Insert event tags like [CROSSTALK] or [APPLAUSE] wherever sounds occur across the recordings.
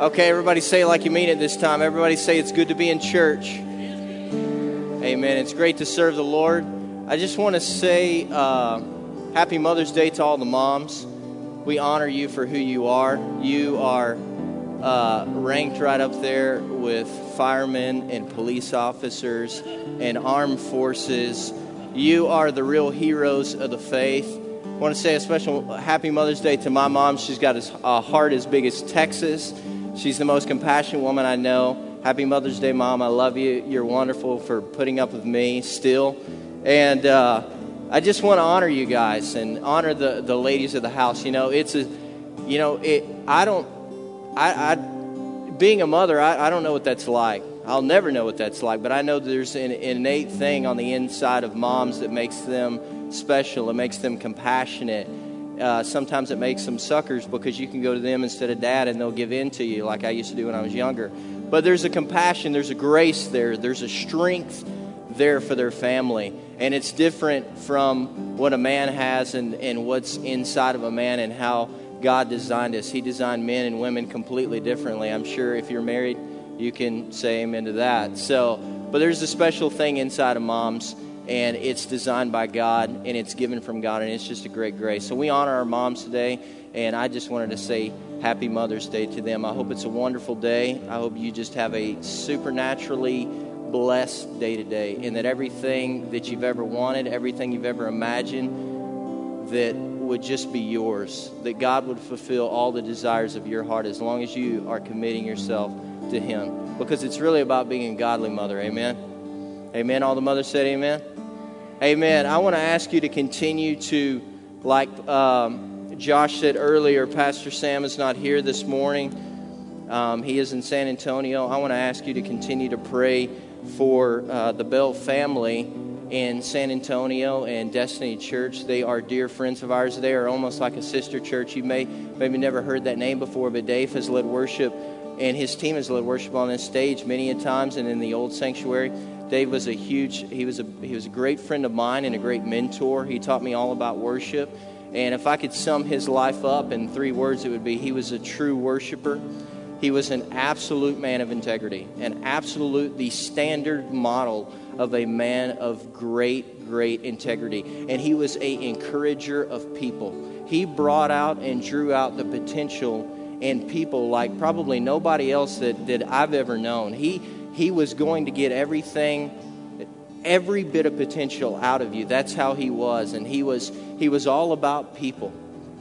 Okay, everybody say like you mean it this time. Everybody say it's good to be in church. Amen. It's great to serve the Lord. I just want to say uh, happy Mother's Day to all the moms. We honor you for who you are. You are uh, ranked right up there with firemen and police officers and armed forces. You are the real heroes of the faith. I want to say a special happy Mother's Day to my mom. She's got a heart as big as Texas. She's the most compassionate woman I know. Happy Mother's Day, Mom. I love you. You're wonderful for putting up with me still. And uh, I just want to honor you guys and honor the, the ladies of the house. You know, it's a, you know, it, I don't, I, I being a mother, I, I don't know what that's like. I'll never know what that's like, but I know there's an innate thing on the inside of moms that makes them special. It makes them compassionate uh, sometimes it makes them suckers because you can go to them instead of dad and they'll give in to you like I used to do when I was younger. But there's a compassion, there's a grace there, there's a strength there for their family. And it's different from what a man has and, and what's inside of a man and how God designed us. He designed men and women completely differently. I'm sure if you're married, you can say amen to that. So, but there's a special thing inside of moms and it's designed by God and it's given from God, and it's just a great grace. So we honor our moms today, and I just wanted to say Happy Mother's Day to them. I hope it's a wonderful day. I hope you just have a supernaturally blessed day today, and that everything that you've ever wanted, everything you've ever imagined, that would just be yours. That God would fulfill all the desires of your heart as long as you are committing yourself to Him. Because it's really about being a godly mother. Amen. Amen. All the mothers said, Amen. Amen. I want to ask you to continue to, like um, Josh said earlier, Pastor Sam is not here this morning. Um, he is in San Antonio. I want to ask you to continue to pray for uh, the Bell family in San Antonio and Destiny Church. They are dear friends of ours. They are almost like a sister church. You may maybe never heard that name before, but Dave has led worship and his team has led worship on this stage many a times and in the old sanctuary. Dave was a huge, he was a, he was a great friend of mine and a great mentor. He taught me all about worship. And if I could sum his life up in three words, it would be he was a true worshiper. He was an absolute man of integrity, an absolute, the standard model of a man of great, great integrity. And he was a encourager of people. He brought out and drew out the potential in people like probably nobody else that, that I've ever known. He he was going to get everything every bit of potential out of you that's how he was and he was he was all about people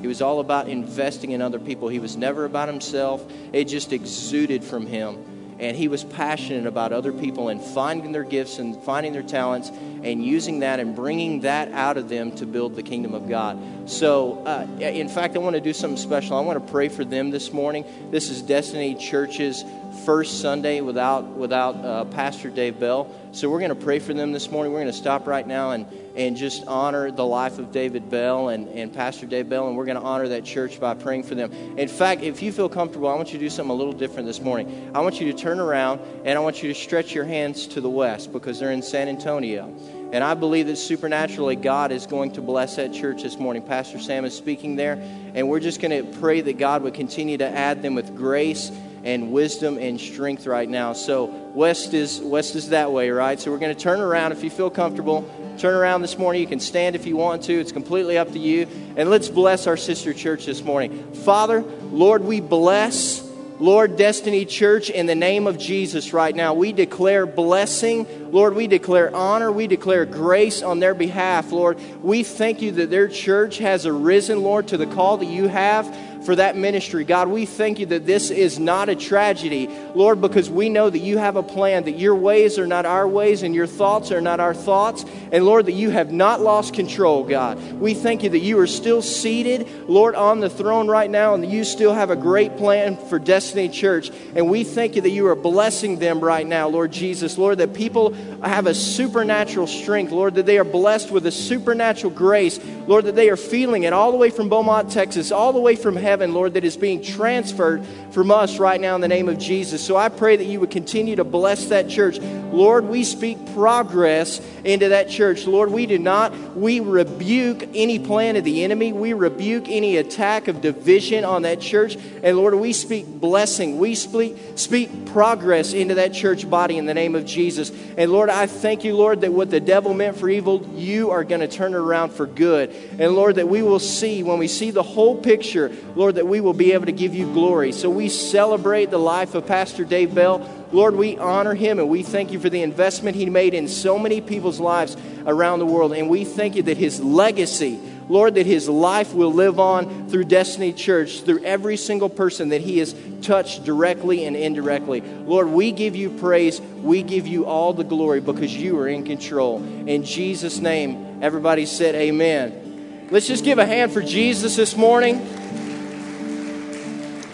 he was all about investing in other people he was never about himself it just exuded from him and he was passionate about other people and finding their gifts and finding their talents and using that and bringing that out of them to build the kingdom of God. So, uh, in fact, I want to do something special. I want to pray for them this morning. This is Destiny Church's first Sunday without without uh, Pastor Dave Bell. So we're going to pray for them this morning. We're going to stop right now and and just honor the life of David Bell and, and Pastor Dave Bell, and we're going to honor that church by praying for them. In fact, if you feel comfortable, I want you to do something a little different this morning. I want you to turn around and I want you to stretch your hands to the west because they're in San Antonio. And I believe that supernaturally God is going to bless that church this morning. Pastor Sam is speaking there, and we're just going to pray that God would continue to add them with grace and wisdom and strength right now. So west is west is that way, right? So we're going to turn around if you feel comfortable. Turn around this morning. You can stand if you want to. It's completely up to you. And let's bless our sister church this morning. Father, Lord, we bless Lord, Destiny Church, in the name of Jesus right now, we declare blessing. Lord, we declare honor. We declare grace on their behalf. Lord, we thank you that their church has arisen, Lord, to the call that you have for that ministry. God, we thank you that this is not a tragedy, Lord, because we know that you have a plan, that your ways are not our ways and your thoughts are not our thoughts. And Lord, that you have not lost control, God. We thank you that you are still seated, Lord, on the throne right now and that you still have a great plan for Destiny Church. And we thank you that you are blessing them right now, Lord Jesus. Lord, that people have a supernatural strength, Lord, that they are blessed with a supernatural grace, Lord, that they are feeling it all the way from Beaumont, Texas, all the way from heaven heaven, Lord, that is being transferred from us right now in the name of Jesus. So I pray that you would continue to bless that church. Lord, we speak progress into that church. Lord, we do not, we rebuke any plan of the enemy. We rebuke any attack of division on that church. And Lord, we speak blessing. We speak, speak progress into that church body in the name of Jesus. And Lord, I thank you, Lord, that what the devil meant for evil, you are going to turn around for good. And Lord, that we will see, when we see the whole picture, Lord, that we will be able to give you glory. So we celebrate the life of Pastor Dave Bell. Lord, we honor him and we thank you for the investment he made in so many people's lives around the world. And we thank you that his legacy, Lord, that his life will live on through Destiny Church, through every single person that he has touched directly and indirectly. Lord, we give you praise. We give you all the glory because you are in control. In Jesus' name, everybody said amen. Let's just give a hand for Jesus this morning.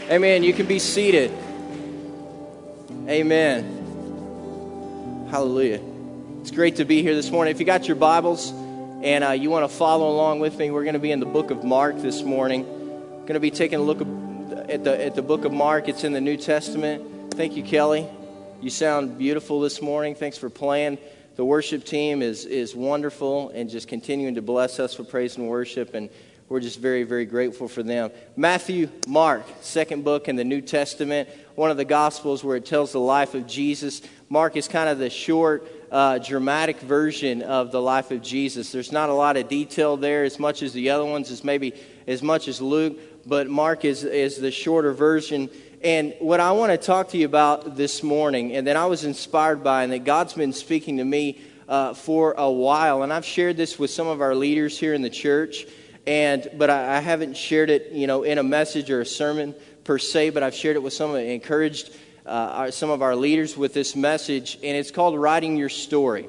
Amen. You can be seated. Amen. Hallelujah. It's great to be here this morning. If you got your Bibles and uh, you want to follow along with me, we're going to be in the book of Mark this morning. Going to be taking a look at the at the book of Mark. It's in the New Testament. Thank you, Kelly. You sound beautiful this morning. Thanks for playing. The worship team is is wonderful and just continuing to bless us for praise and worship and we're just very, very grateful for them. Matthew, Mark, second book in the New Testament, one of the Gospels where it tells the life of Jesus. Mark is kind of the short, uh, dramatic version of the life of Jesus. There's not a lot of detail there as much as the other ones, as maybe as much as Luke, but Mark is, is the shorter version. And what I want to talk to you about this morning, and that I was inspired by, and that God's been speaking to me uh, for a while, and I've shared this with some of our leaders here in the church and but I, I, haven't shared it, you know, in a message or a sermon per se, but I've shared it with some, encouraged uh, our, some of our leaders with this message, and it's called writing your story.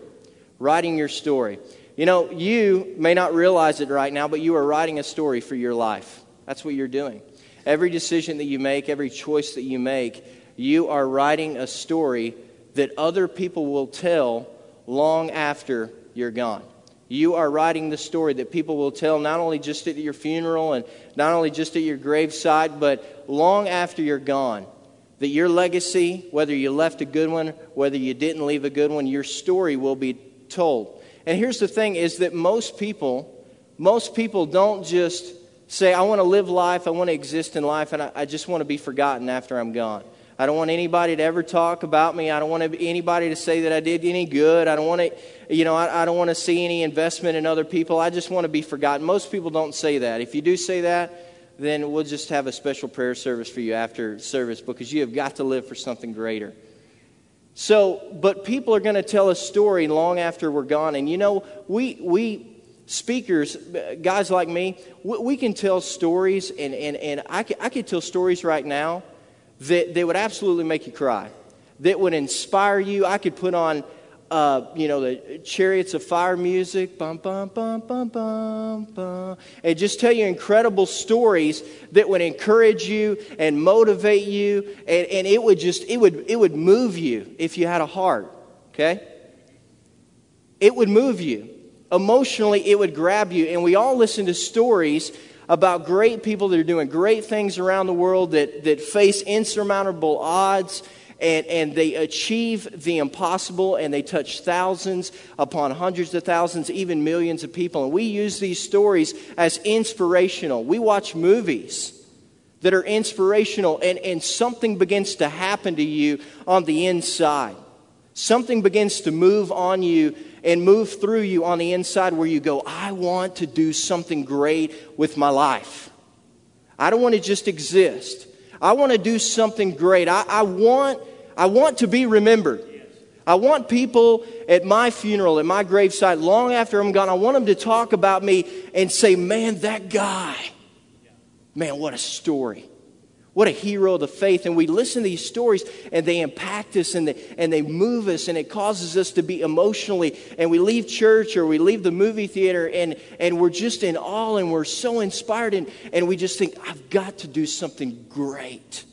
Writing your story. You know, you may not realize it right now, but you are writing a story for your life. That's what you're doing. Every decision that you make, every choice that you make, you are writing a story that other people will tell long after you're gone. You are writing the story that people will tell not only just at your funeral and not only just at your graveside, but long after you're gone. That your legacy, whether you left a good one, whether you didn't leave a good one, your story will be told. And here's the thing is that most people, most people don't just say, I want to live life, I want to exist in life, and I, I just want to be forgotten after I'm gone. I don't want anybody to ever talk about me. I don't want anybody to say that I did any good. I don't want to, you know, I, I don't want to see any investment in other people. I just want to be forgotten. Most people don't say that. If you do say that, then we'll just have a special prayer service for you after service because you have got to live for something greater. So, but people are going to tell a story long after we're gone. And you know, we, we speakers, guys like me, we, we can tell stories, and, and, and I, can, I can tell stories right now that, that would absolutely make you cry, that would inspire you. I could put on, uh, you know, the chariots of fire music, bum, bum, bum, bum, bum, bum, and just tell you incredible stories that would encourage you and motivate you, and, and it would just, it would, it would move you if you had a heart, okay? It would move you. Emotionally, it would grab you. And we all listen to stories about great people that are doing great things around the world that, that face insurmountable odds and, and they achieve the impossible and they touch thousands upon hundreds of thousands, even millions of people. And we use these stories as inspirational. We watch movies that are inspirational and, and something begins to happen to you on the inside. Something begins to move on you and move through you on the inside where you go, I want to do something great with my life. I don't want to just exist. I want to do something great. I, I, want, I want to be remembered. I want people at my funeral, at my gravesite, long after I'm gone, I want them to talk about me and say, Man, that guy, man, what a story. What a hero of the faith. And we listen to these stories and they impact us and they, and they move us and it causes us to be emotionally. And we leave church or we leave the movie theater and, and we're just in awe and we're so inspired and, and we just think, I've got to do something great.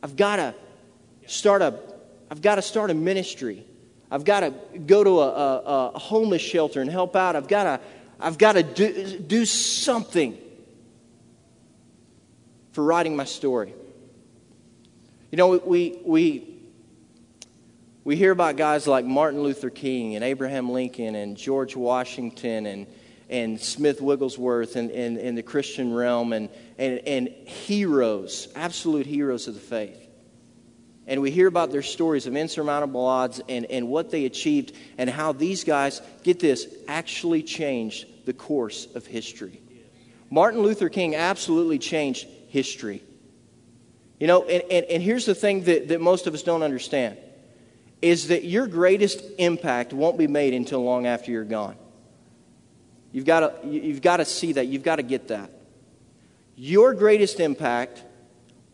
I've got to start a, I've got to start a ministry. I've got to go to a, a, a homeless shelter and help out. I've got to, I've got to do, do something for writing my story. You know, we, we, we hear about guys like Martin Luther King and Abraham Lincoln and George Washington and, and Smith Wigglesworth and in, in the Christian realm and, and, and heroes, absolute heroes of the faith. And we hear about their stories of insurmountable odds and, and what they achieved and how these guys, get this, actually changed the course of history. Martin Luther King absolutely changed history. You know, and, and, and here's the thing that, that most of us don't understand is that your greatest impact won't be made until long after you're gone. You've got to, you've got to see that. You've got to get that. Your greatest impact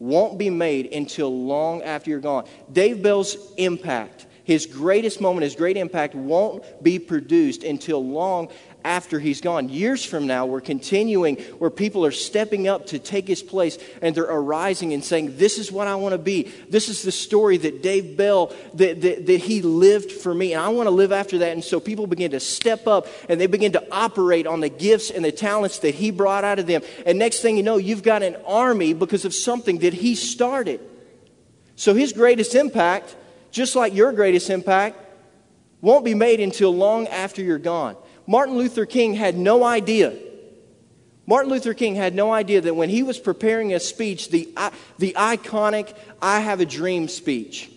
won't be made until long after you're gone. Dave Bell's impact, his greatest moment, his great impact, won't be produced until long after he's gone. Years from now, we're continuing where people are stepping up to take his place and they're arising and saying, This is what I want to be. This is the story that Dave Bell, that, that, that he lived for me. And I want to live after that. And so people begin to step up and they begin to operate on the gifts and the talents that he brought out of them. And next thing you know, you've got an army because of something that he started. So his greatest impact, just like your greatest impact, won't be made until long after you're gone. Martin Luther King had no idea. Martin Luther King had no idea that when he was preparing a speech, the, the iconic I Have a Dream speech,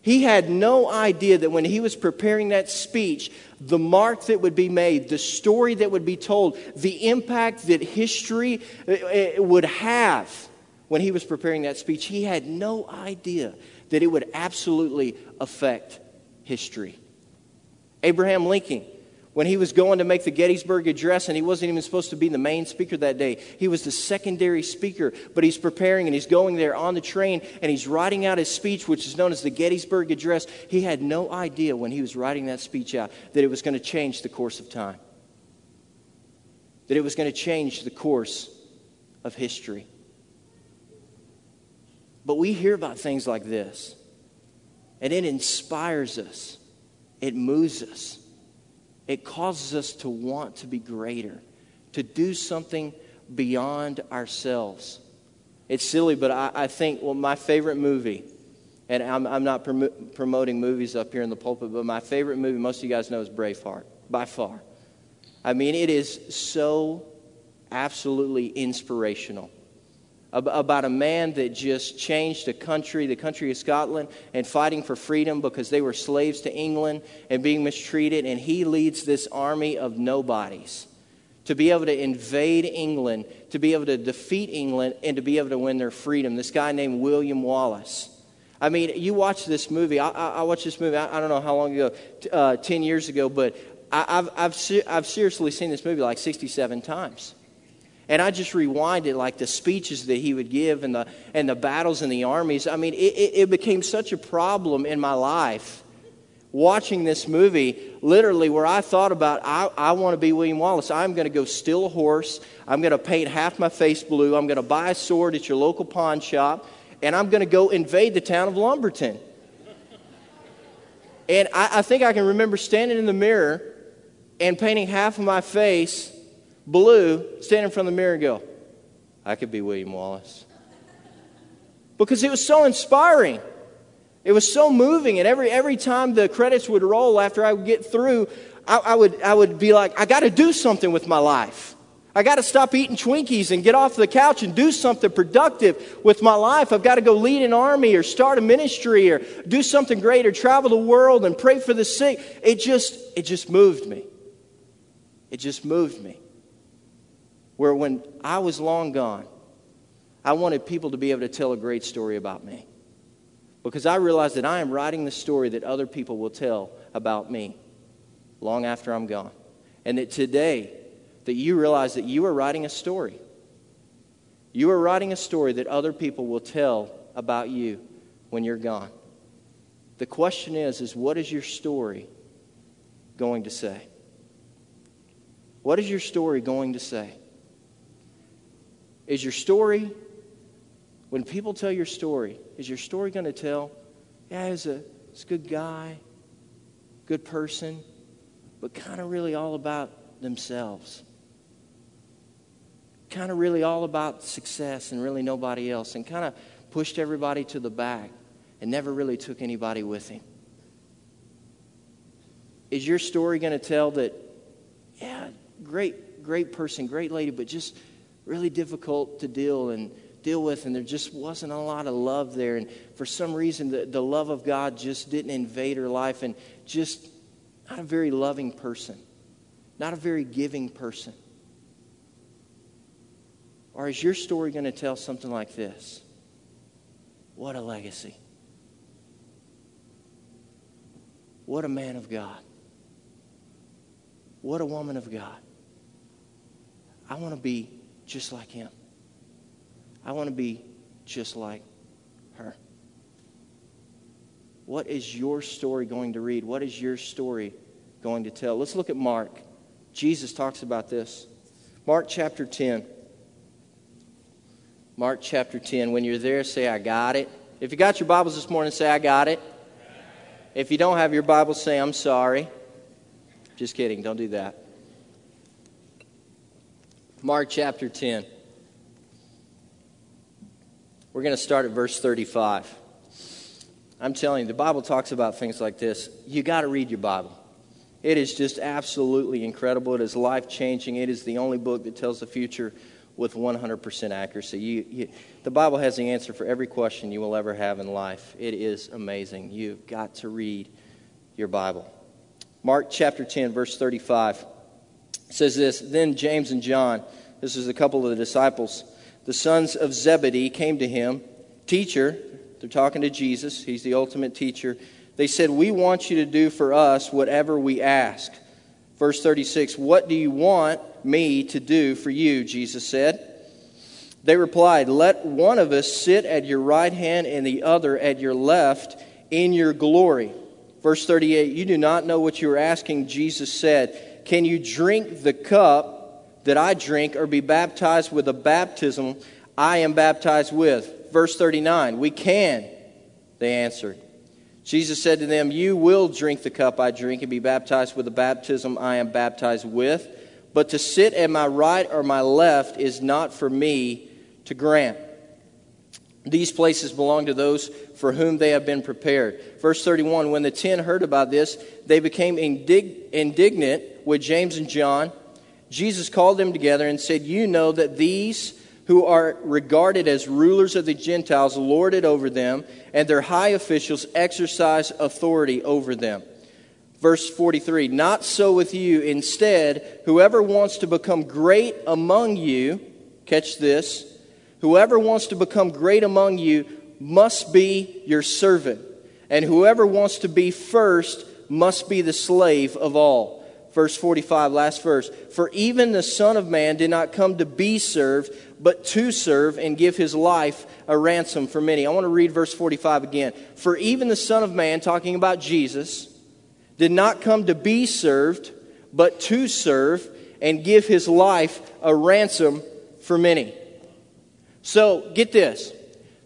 he had no idea that when he was preparing that speech, the mark that would be made, the story that would be told, the impact that history uh, uh, would have when he was preparing that speech, he had no idea that it would absolutely affect history. Abraham Lincoln when he was going to make the Gettysburg Address, and he wasn't even supposed to be the main speaker that day. He was the secondary speaker, but he's preparing and he's going there on the train and he's writing out his speech, which is known as the Gettysburg Address. He had no idea when he was writing that speech out that it was going to change the course of time, that it was going to change the course of history. But we hear about things like this, and it inspires us, it moves us it causes us to want to be greater, to do something beyond ourselves. It's silly, but I, I think, well, my favorite movie, and I'm, I'm not prom- promoting movies up here in the pulpit, but my favorite movie, most of you guys know, is Braveheart, by far. I mean, it is so absolutely inspirational about a man that just changed a country, the country of Scotland, and fighting for freedom because they were slaves to England and being mistreated. And he leads this army of nobodies to be able to invade England, to be able to defeat England, and to be able to win their freedom. This guy named William Wallace. I mean, you watch this movie. I, I, I watched this movie, I, I, don't know how long ago, uh, 10 years ago, but I, have I've, I've seriously seen this movie like 67 times. And I just rewinded like the speeches that he would give and the, and the battles in the armies. I mean, it, it, it became such a problem in my life watching this movie, literally, where I thought about, I, I want to be William Wallace. I'm going to go steal a horse. I'm going to paint half my face blue. I'm going to buy a sword at your local pawn shop. And I'm going to go invade the town of Lumberton. And I, I think I can remember standing in the mirror and painting half of my face blue, stand in front of the mirror and go, I could be William Wallace. Because it was so inspiring. It was so moving. And every, every time the credits would roll after I would get through, I, I would, I would be like, I got to do something with my life. I got to stop eating Twinkies and get off the couch and do something productive with my life. I've got to go lead an army or start a ministry or do something great or travel the world and pray for the sick. It just, it just moved me. It just moved me where when I was long gone, I wanted people to be able to tell a great story about me. Because I realized that I am writing the story that other people will tell about me long after I'm gone. And that today, that you realize that you are writing a story. You are writing a story that other people will tell about you when you're gone. The question is, is what is your story going to say? What is your story going to say? Is your story, when people tell your story, is your story going to tell, yeah, he's a, he's a good guy, good person, but kind of really all about themselves? kind of really all about success and really nobody else and kind of pushed everybody to the back and never really took anybody with him? Is your story going to tell that, yeah, great, great person, great lady, but just really difficult to deal and deal with, and there just wasn't a lot of love there. And for some reason, the, the love of God just didn't invade her life, and just not a very loving person, not a very giving person. Or is your story going to tell something like this? What a legacy. What a man of God. What a woman of God. I want to be just like him. I want to be just like her. What is your story going to read? What is your story going to tell? Let's look at Mark. Jesus talks about this. Mark chapter 10. Mark chapter 10. When you're there, say, I got it. If you got your Bibles this morning, say, I got it. If you don't have your Bible, say, I'm sorry. Just kidding. Don't do that. Mark chapter 10. We're going to start at verse 35. I'm telling you, the Bible talks about things like this. You got to read your Bible. It is just absolutely incredible. It is life changing. It is the only book that tells the future with 100% accuracy. You, you, the Bible has the answer for every question you will ever have in life. It is amazing. You've got to read your Bible. Mark chapter 10, verse 35 says this Then James and John, this is a couple of the disciples, the sons of Zebedee came to him. Teacher, they're talking to Jesus, he's the ultimate teacher. They said, We want you to do for us whatever we ask. Verse 36 What do you want me to do for you? Jesus said. They replied, Let one of us sit at your right hand and the other at your left in your glory. Verse 38 You do not know what you are asking, Jesus said. Can you drink the cup that I drink or be baptized with the baptism I am baptized with? Verse 39 We can, they answered. Jesus said to them, You will drink the cup I drink and be baptized with the baptism I am baptized with, but to sit at my right or my left is not for me to grant. These places belong to those for whom they have been prepared. Verse 31 When the ten heard about this, they became indig- indignant with James and John. Jesus called them together and said, You know that these who are regarded as rulers of the Gentiles lord it over them, and their high officials exercise authority over them. Verse 43 Not so with you. Instead, whoever wants to become great among you, catch this, whoever wants to become great among you must be your servant, and whoever wants to be first must be the slave of all verse 45, last verse. For even the Son of Man did not come to be served, but to serve and give his life a ransom for many. I want to read verse 45 again. For even the Son of Man, talking about Jesus, did not come to be served, but to serve and give his life a ransom for many. So, get this.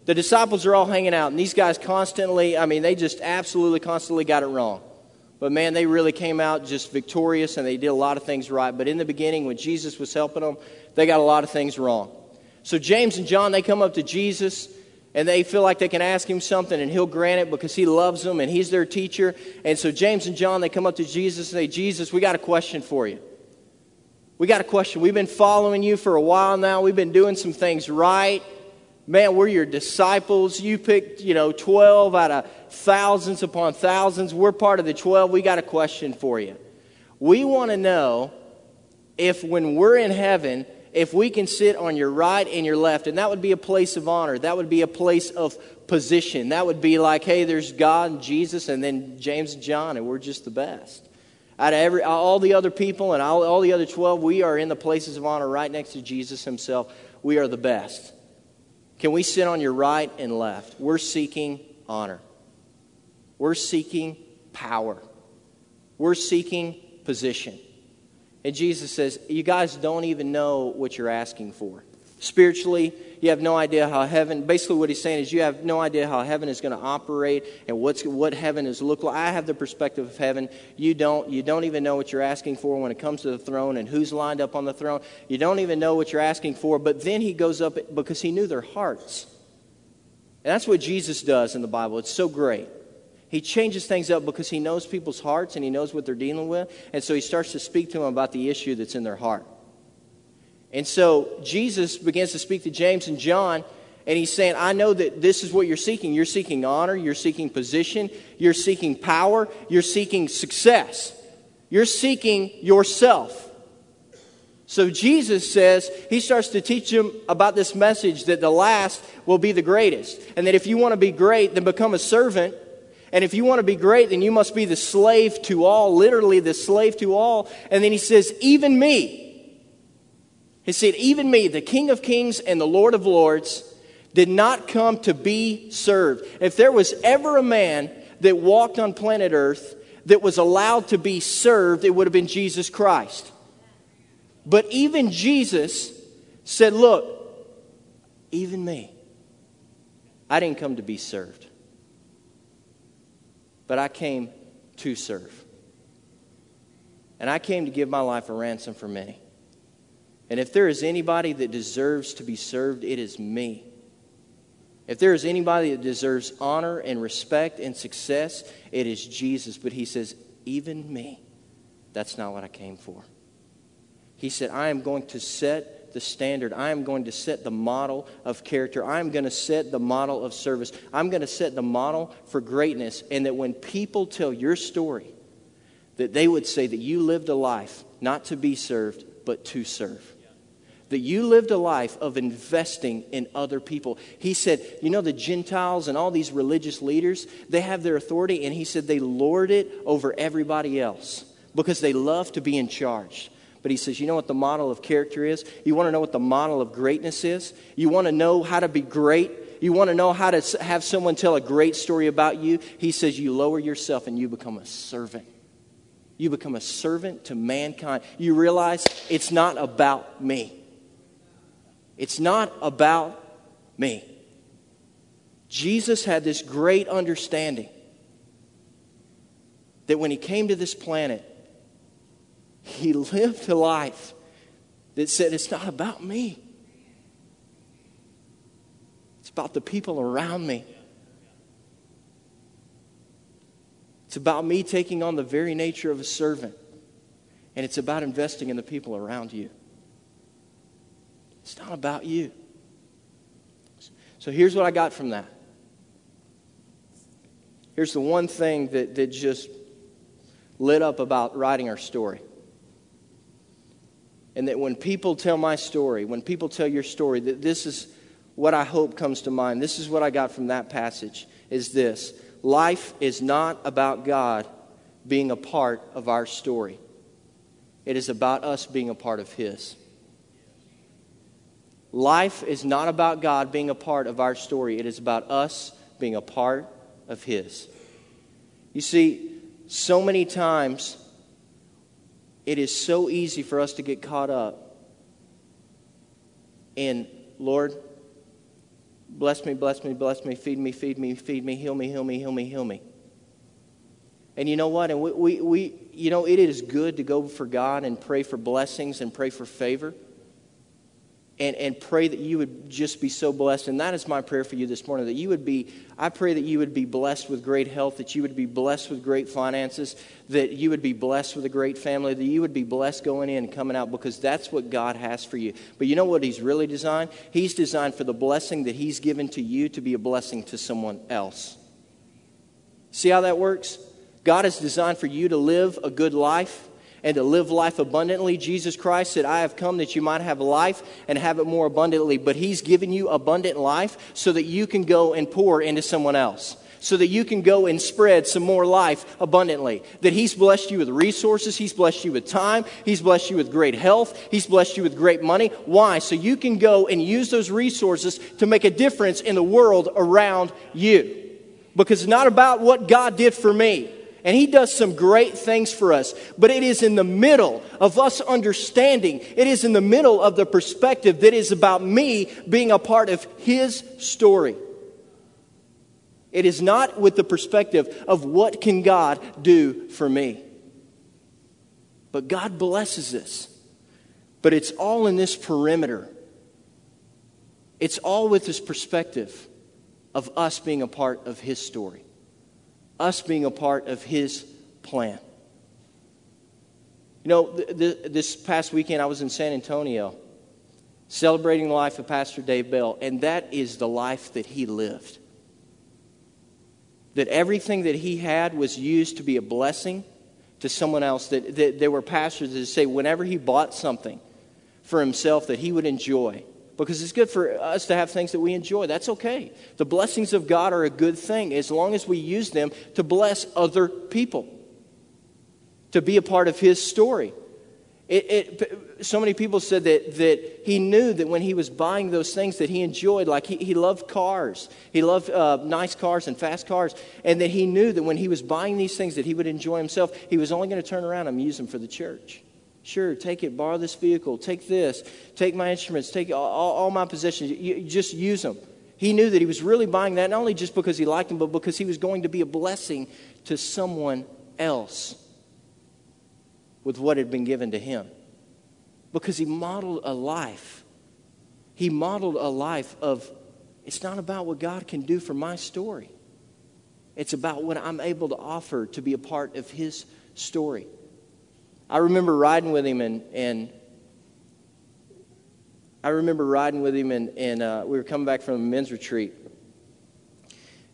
The disciples are all hanging out, and these guys constantly, I mean, they just absolutely constantly got it wrong. But man, they really came out just victorious and they did a lot of things right. But in the beginning, when Jesus was helping them, they got a lot of things wrong. So James and John, they come up to Jesus and they feel like they can ask him something and he'll grant it because he loves them and he's their teacher. And so James and John, they come up to Jesus and say, Jesus, we got a question for you. We got a question. We've been following you for a while now. We've been doing some things right man, we're your disciples. You picked, you know, 12 out of thousands upon thousands. We're part of the 12. We got a question for you. We want to know if when we're in heaven, if we can sit on your right and your left, and that would be a place of honor. That would be a place of position. That would be like, hey, there's God and Jesus, and then James and John, and we're just the best. Out of every, all the other people and all, all the other 12, we are in the places of honor right next to Jesus himself. We are the best. Can we sit on your right and left? We're seeking honor. We're seeking power. We're seeking position. And Jesus says, You guys don't even know what you're asking for. Spiritually, You have no idea how heaven, basically, what he's saying is you have no idea how heaven is going to operate and what's, what heaven is look like. I have the perspective of heaven. You don't. You don't even know what you're asking for when it comes to the throne and who's lined up on the throne. You don't even know what you're asking for. But then he goes up because he knew their hearts. And that's what Jesus does in the Bible. It's so great. He changes things up because he knows people's hearts and he knows what they're dealing with. And so he starts to speak to them about the issue that's in their heart. And so Jesus begins to speak to James and John, and he's saying, I know that this is what you're seeking. You're seeking honor, you're seeking position, you're seeking power, you're seeking success, you're seeking yourself. So Jesus says, he starts to teach them about this message that the last will be the greatest. And that if you want to be great, then become a servant. And if you want to be great, then you must be the slave to all, literally the slave to all. And then he says, even me. He said, even me, the King of Kings and the Lord of Lords, did not come to be served. If there was ever a man that walked on planet Earth that was allowed to be served, it would have been Jesus Christ. But even Jesus said, Look, even me, I didn't come to be served, but I came to serve. And I came to give my life a ransom for many. And if there is anybody that deserves to be served, it is me. If there is anybody that deserves honor and respect and success, it is Jesus. But he says, even me, that's not what I came for. He said, I am going to set the standard. I am going to set the model of character. I am going to set the model of service. I'm going to set the model for greatness. And that when people tell your story, that they would say that you lived a life not to be served, but to serve. That you lived a life of investing in other people. He said, You know, the Gentiles and all these religious leaders, they have their authority, and he said they lord it over everybody else because they love to be in charge. But he says, you know what the model of character is? You want to know what the model of greatness is? You want to know how to be great? You want to know how to have someone tell a great story about you? He says, you lower yourself and you become a servant. You become a servant to mankind. You realize it's not about me. It's not about me. Jesus had this great understanding that when he came to this planet, he [LAUGHS] lived a life that said, It's not about me, it's about the people around me. It's about me taking on the very nature of a servant, and it's about investing in the people around you. It's not about you. So here's what I got from that. Here's the one thing that, that just lit up about writing our story. And that when people tell my story, when people tell your story, that this is what I hope comes to mind. This is what I got from that passage is this. Life is not about God being a part of our story. It is about us being a part of his. Life is not about God being a part of our story. It is about us being a part of his. You see, so many times it is so easy for us to get caught up in, Lord, bless me, bless me, bless me, feed me, feed me, feed me, heal me, heal me, heal me, heal me. And you know what? And we, we, we you know, it is good to go for God and pray for blessings and pray for favor and, and pray that you would just be so blessed. And that is my prayer for you this morning that you would be, I pray that you would be blessed with great health, that you would be blessed with great finances, that you would be blessed with a great family, that you would be blessed going in and coming out because that's what God has for you. But you know what He's really designed? He's designed for the blessing that He's given to you to be a blessing to someone else. See how that works? God is designed for you to live a good life and to live life abundantly. Jesus Christ said, I have come that you might have life and have it more abundantly. But He's given you abundant life so that you can go and pour into someone else so that you can go and spread some more life abundantly. That He's blessed you with resources, He's blessed you with time, He's blessed you with great health, He's blessed you with great money. Why? So you can go and use those resources to make a difference in the world around you. Because it's not about what God did for me. And He does some great things for us. But it is in the middle of us understanding, it is in the middle of the perspective that is about me being a part of His story. It is not with the perspective of what can God do for me. But God blesses us. But it's all in this perimeter. It's all with this perspective of us being a part of His story, us being a part of His plan. You know, th- th- this past weekend I was in San Antonio celebrating the life of Pastor Dave Bell, and that is the life that he lived. That everything that he had was used to be a blessing to someone else. That, that there were pastors that say whenever he bought something for himself that he would enjoy, because it's good for us to have things that we enjoy. That's okay. The blessings of God are a good thing as long as we use them to bless other people, to be a part of His story. It, it, so many people said that, that he knew that when he was buying those things that he enjoyed, like he, he loved cars, he loved uh, nice cars and fast cars, and that he knew that when he was buying these things that he would enjoy himself, he was only going to turn around and use them for the church. Sure, take it, borrow this vehicle, take this, take my instruments, take all, all my possessions, you, just use them. He knew that he was really buying that not only just because he liked them, but because he was going to be a blessing to someone else with what had been given to him. Because he modeled a life. He modeled a life of it's not about what God can do for my story, it's about what I'm able to offer to be a part of his story. I remember riding with him, and, and I remember riding with him, and, and uh, we were coming back from a men's retreat.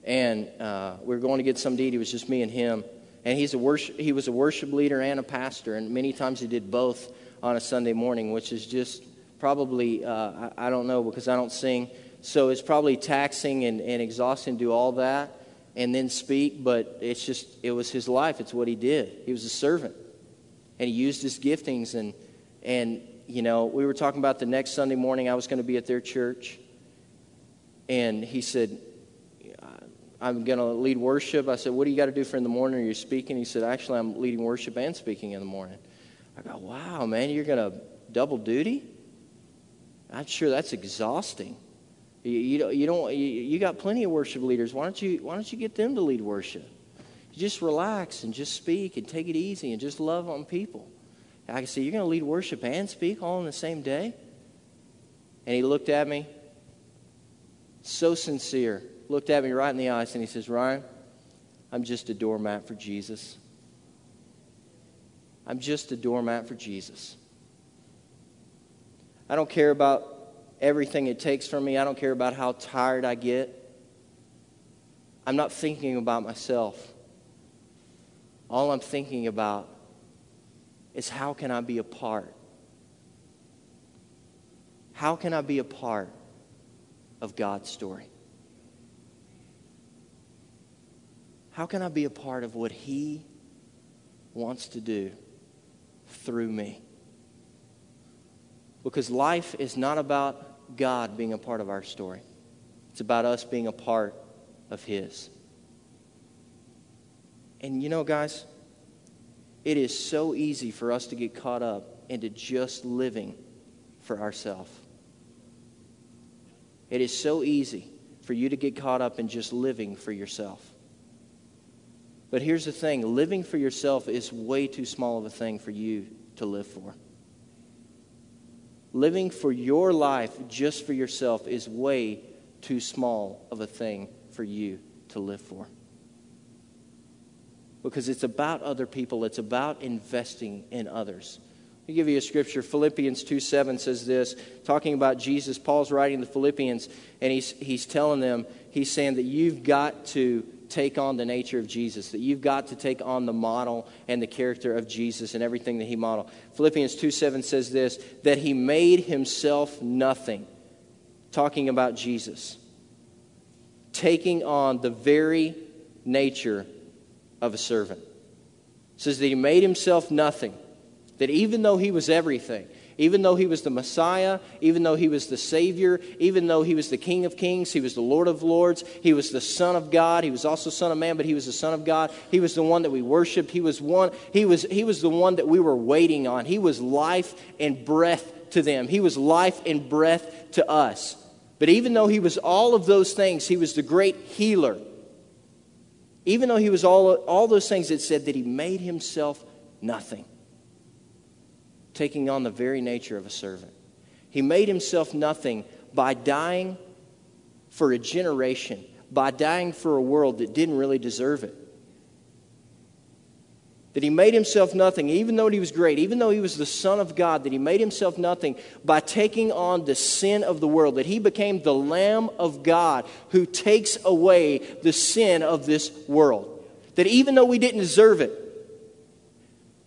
And uh, we were going to get some to eat. It was just me and him. And he's a worship, he was a worship leader and a pastor. And many times he did both on a Sunday morning, which is just probably, uh, I, I, don't know because I don't sing. So it's probably taxing and, and exhausting to do all that and then speak. But it's just, it was his life. It's what he did. He was a servant and he used his giftings and and you know we were talking about the next sunday morning i was going to be at their church and he said i'm going to lead worship. I said what do you got to do for in the morning? Are you speaking? He said actually i'm leading worship and speaking in the morning. I go wow man you're going to double duty? I'm sure that's exhausting. You, you, don't, you, don't you, got plenty of worship leaders. Why don't you why don't you get them to lead worship just relax and just speak and take it easy and just love on people. I can say, You're going to lead worship and speak all in the same day? And he looked at me, so sincere, looked at me right in the eyes, and he says, Ryan, I'm just a doormat for Jesus. I'm just a doormat for Jesus. I don't care about everything it takes from me. I don't care about how tired I get. I'm not thinking about myself. All I'm thinking about is how can I be a part? How can I be a part of God's story? How can I be a part of what He wants to do through me? Because life is not about God being a part of our story, it's about us being a part of His. And you know, guys, it is so easy for us to get caught up into just living for ourselves. It is so easy for you to get caught up in just living for yourself. But here's the thing living for yourself is way too small of a thing for you to live for. Living for your life just for yourself is way too small of a thing for you to live for because it's about other people, it's about investing in others. I'll give you a scripture. Philippians 2 7 says this, talking about Jesus. Paul's writing the Philippians, and he's, he's telling them, he's saying that you've got to take on the nature of Jesus, that you've got to take on the model and the character of Jesus and everything that he modeled. Philippians 2 7 says this, that he made himself nothing, talking about Jesus, taking on the very nature of a servant. It says that he made himself nothing, that even though he was everything, Even though he was the Messiah, even though he was the Savior, even though he was the King of Kings, he was the Lord of Lords, he was the Son of God, he was also Son of Man, but he was the Son of God. He was the one that we worshiped. He was one, he was, he was the one that we were waiting on. He was life and breath to them. He was life and breath to us. But even though he was all of those things, he was the great healer. Even though he was all, all those things, it said that he made himself nothing, taking on the very nature of a servant. He made himself nothing by dying for a generation, by dying for a world that didn't really deserve it that he made himself nothing, even though he was great, even though he was the Son of God, that he made himself nothing by taking on the sin of the world, that he became the Lamb of God who takes away the sin of this world. That even though we didn't deserve it,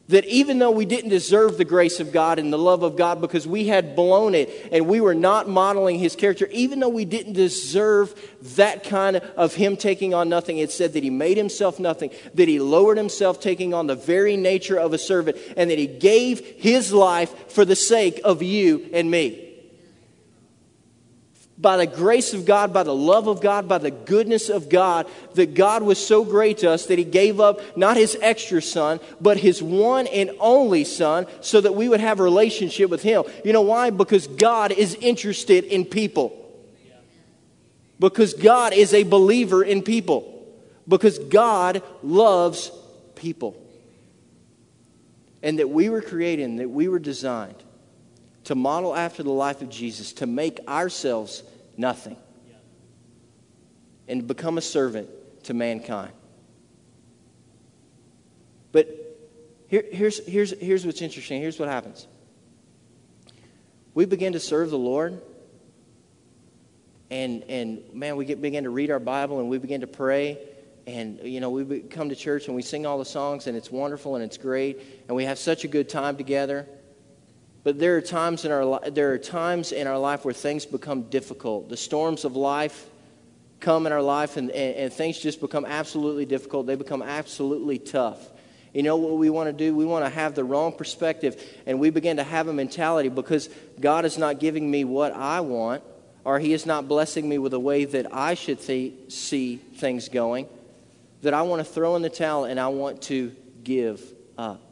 that even though we didn't deserve the grace of God and the love of God because we had blown it and we were not modeling his character, even though we didn't deserve that kind of him taking on nothing, it said that he made himself nothing, that he lowered himself, taking on the very nature of a servant, and that he gave his life for the sake of you and me by the grace of God, by the love of God, by the goodness of God, that God was so great to us that He gave up not His extra Son, but His one and only Son, so that we would have a relationship with Him. You know why? Because God is interested in people. Because God is a believer in people. Because God loves people. And that we were created, and that we were designed to model after the life of Jesus, to make ourselves nothing, and become a servant to mankind. But here, here's, here's, here's what's interesting. Here's what happens. We begin to serve the Lord, and, and man, we get, begin to read our Bible and we begin to pray. And, you know, we come to church and we sing all the songs, and it's wonderful and it's great, and we have such a good time together. But there are times in our there are times in our life where things become difficult. The storms of life come in our life, and, and, and things just become absolutely difficult. They become absolutely tough. You know what we want to do? We want to have the wrong perspective, and we begin to have a mentality because God is not giving me what I want, or He is not blessing me with a way that I should th- see things going, that I want to throw in the towel and I want to give up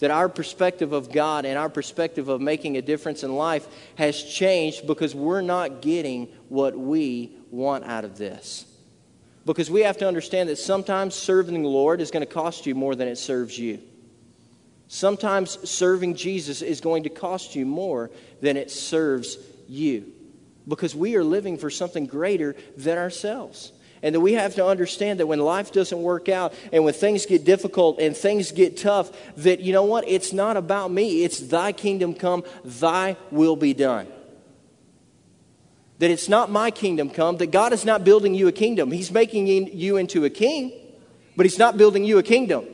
that our perspective of God and our perspective of making a difference in life has changed because we're not getting what we want out of this. Because we have to understand that sometimes serving the Lord is going to cost you more than it serves you. Sometimes serving Jesus is going to cost you more than it serves you. Because we are living for something greater than ourselves. And that we have to understand that when life doesn't work out and when things get difficult and things get tough, that you know what? It's not about me. It's thy kingdom come, thy will be done. That it's not my kingdom come, that God is not building you a kingdom. He's making you into a king, but He's not building you a kingdom.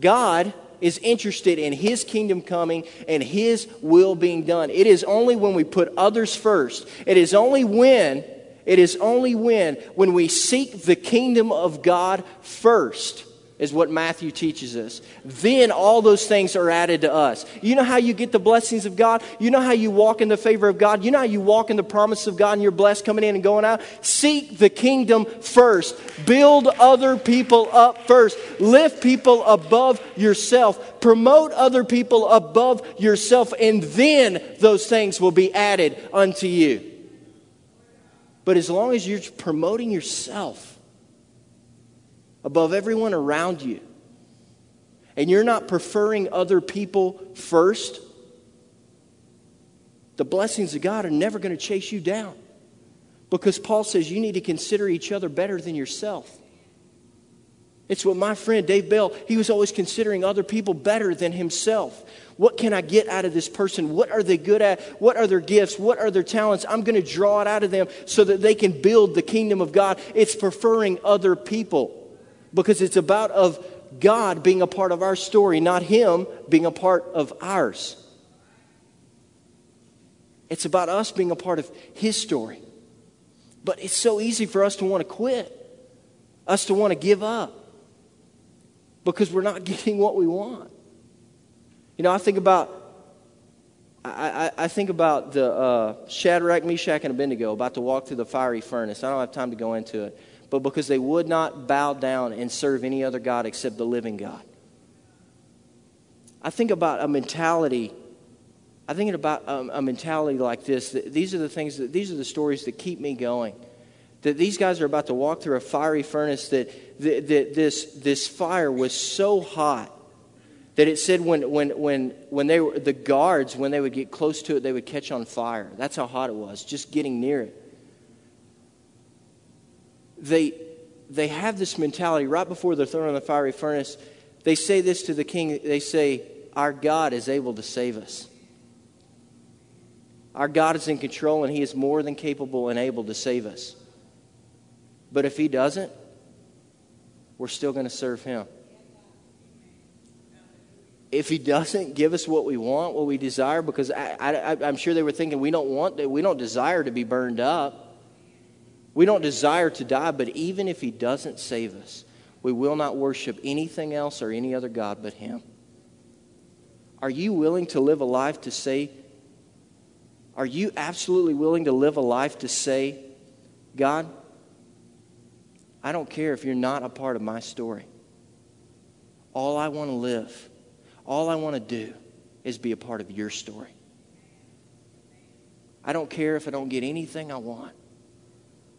God is interested in His kingdom coming and His will being done. It is only when we put others first, it is only when it is only when, when we seek the kingdom of God first, is what Matthew teaches us. Then all those things are added to us. You know how you get the blessings of God? You know how you walk in the favor of God? You know how you walk in the promise of God and you're blessed coming in and going out? Seek the kingdom first. Build other people up first. Lift people above yourself. Promote other people above yourself, and then those things will be added unto you. But as long as you're promoting yourself above everyone around you, and you're not preferring other people first, the blessings of God are never going to chase you down. Because Paul says you need to consider each other better than yourself. It's what my friend Dave Bell, he was always considering other people better than himself. What can I get out of this person? What are they good at? What are their gifts? What are their talents? I'm going to draw it out of them so that they can build the kingdom of God. It's preferring other people because it's about of God being a part of our story, not him being a part of ours. It's about us being a part of his story. But it's so easy for us to want to quit, us to want to give up because we're not [LAUGHS] getting what we want. You know, I think about I, I, think about the uh, Shadrach, Meshach, and Abednego about to walk through the fiery furnace. I don't have time to go into it. But because they would not bow down and serve any other God except the living God. I think about a mentality. I think about a, a mentality like this. These are the things that these are the stories that keep me going. That these guys are about to walk through a fiery furnace. That, that, that this this fire was so hot that it said when, when, when, when they were, the guards, when they would get close to it, they would catch on fire. That's how hot it was, just getting near it. They, they have this mentality right before they're thrown in the fiery furnace. They say this to the king. They say, Our God is able to save us. Our God is in control and He is more than capable and able to save us. But if He doesn't, we're still going to serve Him if he doesn't give us what we want, what we desire, because I, am sure they were thinking we don't want that, we don't desire to be burned up. We don't desire to die, but even if he doesn't save us, we will not worship anything else or any other God but him. Are you willing to live a life to say, are you absolutely willing to live a life to say, God, I don't care if you're not a part of my story. All I want to live all I want to do is be a part of your story. I don't care if I don't get anything I want.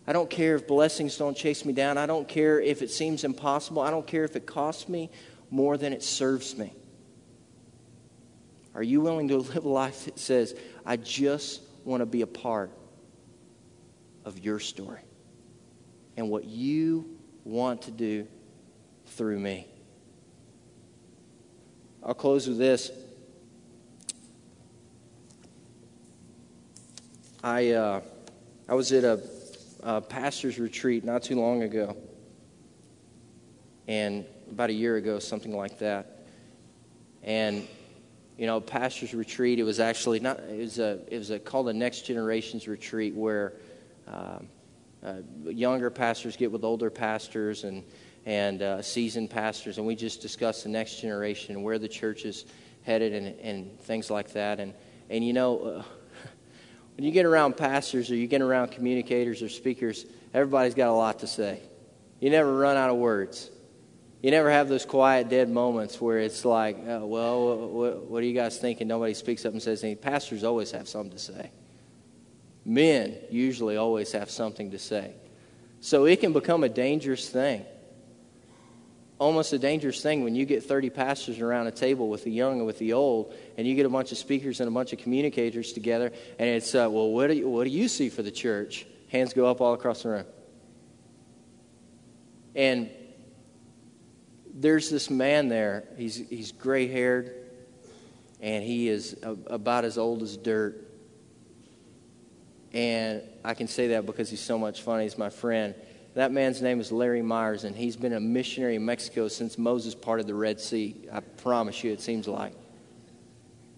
I don't care if blessings don't chase me down. I don't care if it seems impossible. I don't care if it costs me more than it serves me. Are you willing to live a life that says, I just want to be a part of your story and what you want to do through me? I'll close with this. I, uh, I was at a, a pastor's retreat not too long ago, and about a year ago, something like that. And you know, pastor's retreat. It was actually not. It was a. It was a, called a Next Generations retreat where um, uh, younger pastors get with older pastors and and uh, seasoned pastors, and we just discussed the next generation and where the church is headed and, and things like that. And, and you know, uh, [LAUGHS] when you get around pastors or you get around communicators or speakers, everybody's got a lot to say. You never run out of words. You never have those quiet, dead moments where it's like, oh, well, what, what are you guys thinking? Nobody speaks up and says anything. Pastors always have something to say. Men usually always have something to say. So it can become a dangerous thing almost a dangerous thing when you get 30 pastors around a table with the young and with the old, and you get a bunch of speakers and a bunch of communicators together, and it's, uh, well, what do, you, what do you see for the church? Hands go up all across the room. And there's this man there. He's, he's gray haired, and he is a, about as old as dirt. And I can say that because he's so much fun. He's my friend. That man's name is Larry Myers, and he's been a missionary in Mexico since Moses parted the Red Sea. I promise you, it seems like.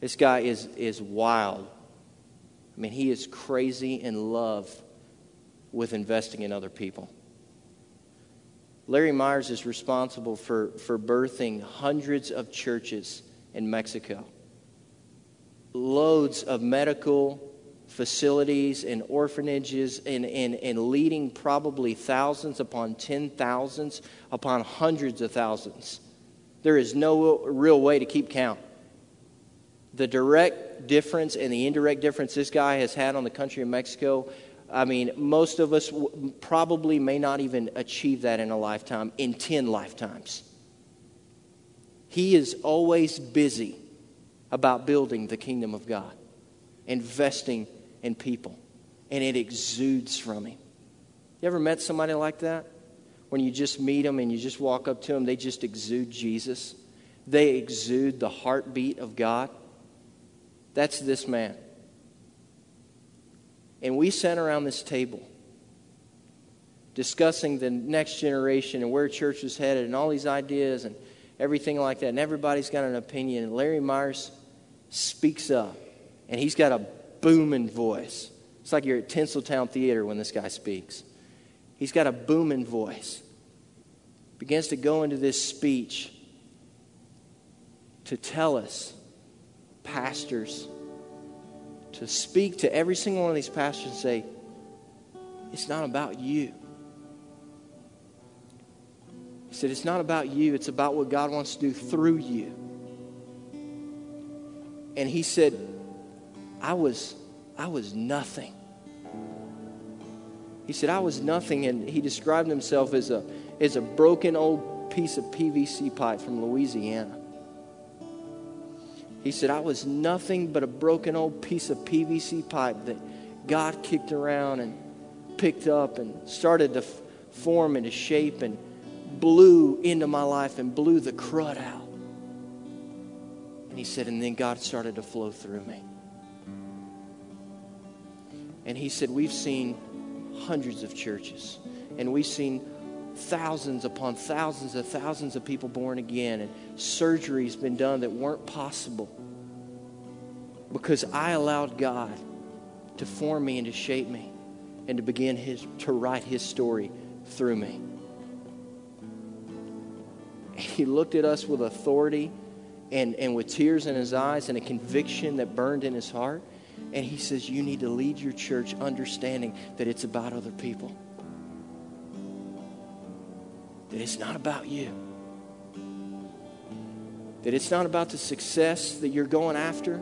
This guy is, is wild. I mean, he is crazy in love with investing in other people. Larry Myers is responsible for, for birthing hundreds of churches in Mexico, loads of medical facilities and orphanages and, and, and leading probably thousands upon ten thousands upon hundreds of thousands. There is no real way to keep count. The direct difference and the indirect difference this guy has had on the country of Mexico, I mean, most of us probably may not even achieve that in a lifetime, in 10 lifetimes. He is always busy about building the kingdom of God, investing and people, and it exudes from him. You ever met somebody like that? When you just meet them and you just walk up to them, they just exude Jesus. They exude the heartbeat of God. That's this man. And we sat around this table discussing the next generation and where church was headed and all these ideas and everything like that. And everybody's got an opinion. And Larry Myers speaks up. And he's got a booming voice. It's like you're at Tinseltown Theater when this guy speaks. He's got a booming voice. Begins to go into this speech to tell us pastors to speak to every single one of these pastors and say, It's not about you. He said, It's not about you, it's about what God wants to do through you. And he said, I was, I was nothing. He said, I was nothing, and he described himself as a, as a broken old piece of PVC pipe from Louisiana. He said, I was nothing but a broken old piece of PVC pipe that God kicked around and picked up and started to f- form into shape and blew into my life and blew the crud out. And he said, and then God started to flow through me. And he said, We've seen hundreds of churches, and we've seen thousands upon thousands of thousands of people born again, and surgeries been done that weren't possible because I allowed God to form me and to shape me and to begin his to write his story through me. He looked at us with authority and, and with tears in his eyes and a conviction that burned in his heart. And he says, You need to lead your church understanding that it's about other people, that it's not about you, that it's not about the success that you're going after.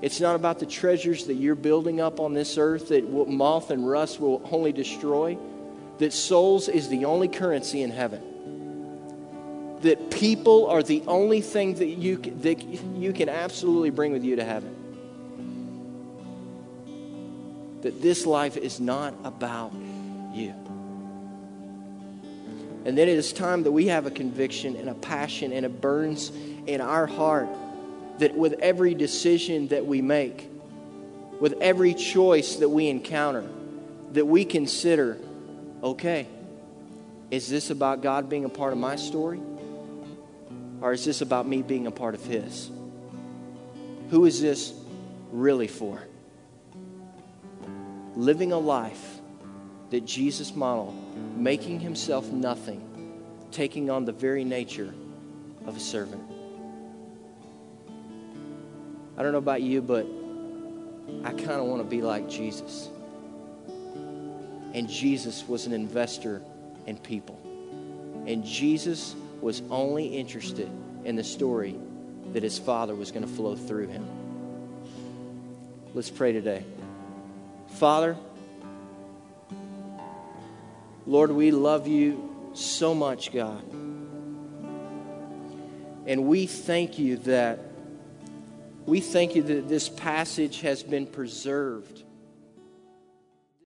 It's not about the treasures that you're building up on this earth that moth and rust will only destroy. That souls is the only currency in heaven. That people are the only thing that you, that you can absolutely bring with you to heaven that this life is not about you. And then it is time that we have a conviction and a passion and it burns in our heart that with every decision that we make, with every choice that we encounter, that we consider okay, is this about God being a part of my story? Or is this about me being a part of His? Who is this really for? Living a life that Jesus modeled, making himself nothing, taking on the very nature of a servant. I don't know about you, but I kind of want to be like Jesus. And Jesus was an investor in people. And Jesus was only interested in the story that his Father was going to flow through him. Let's pray today. Father, Lord, we love you so much, God. And we thank you that we thank you that this passage has been preserved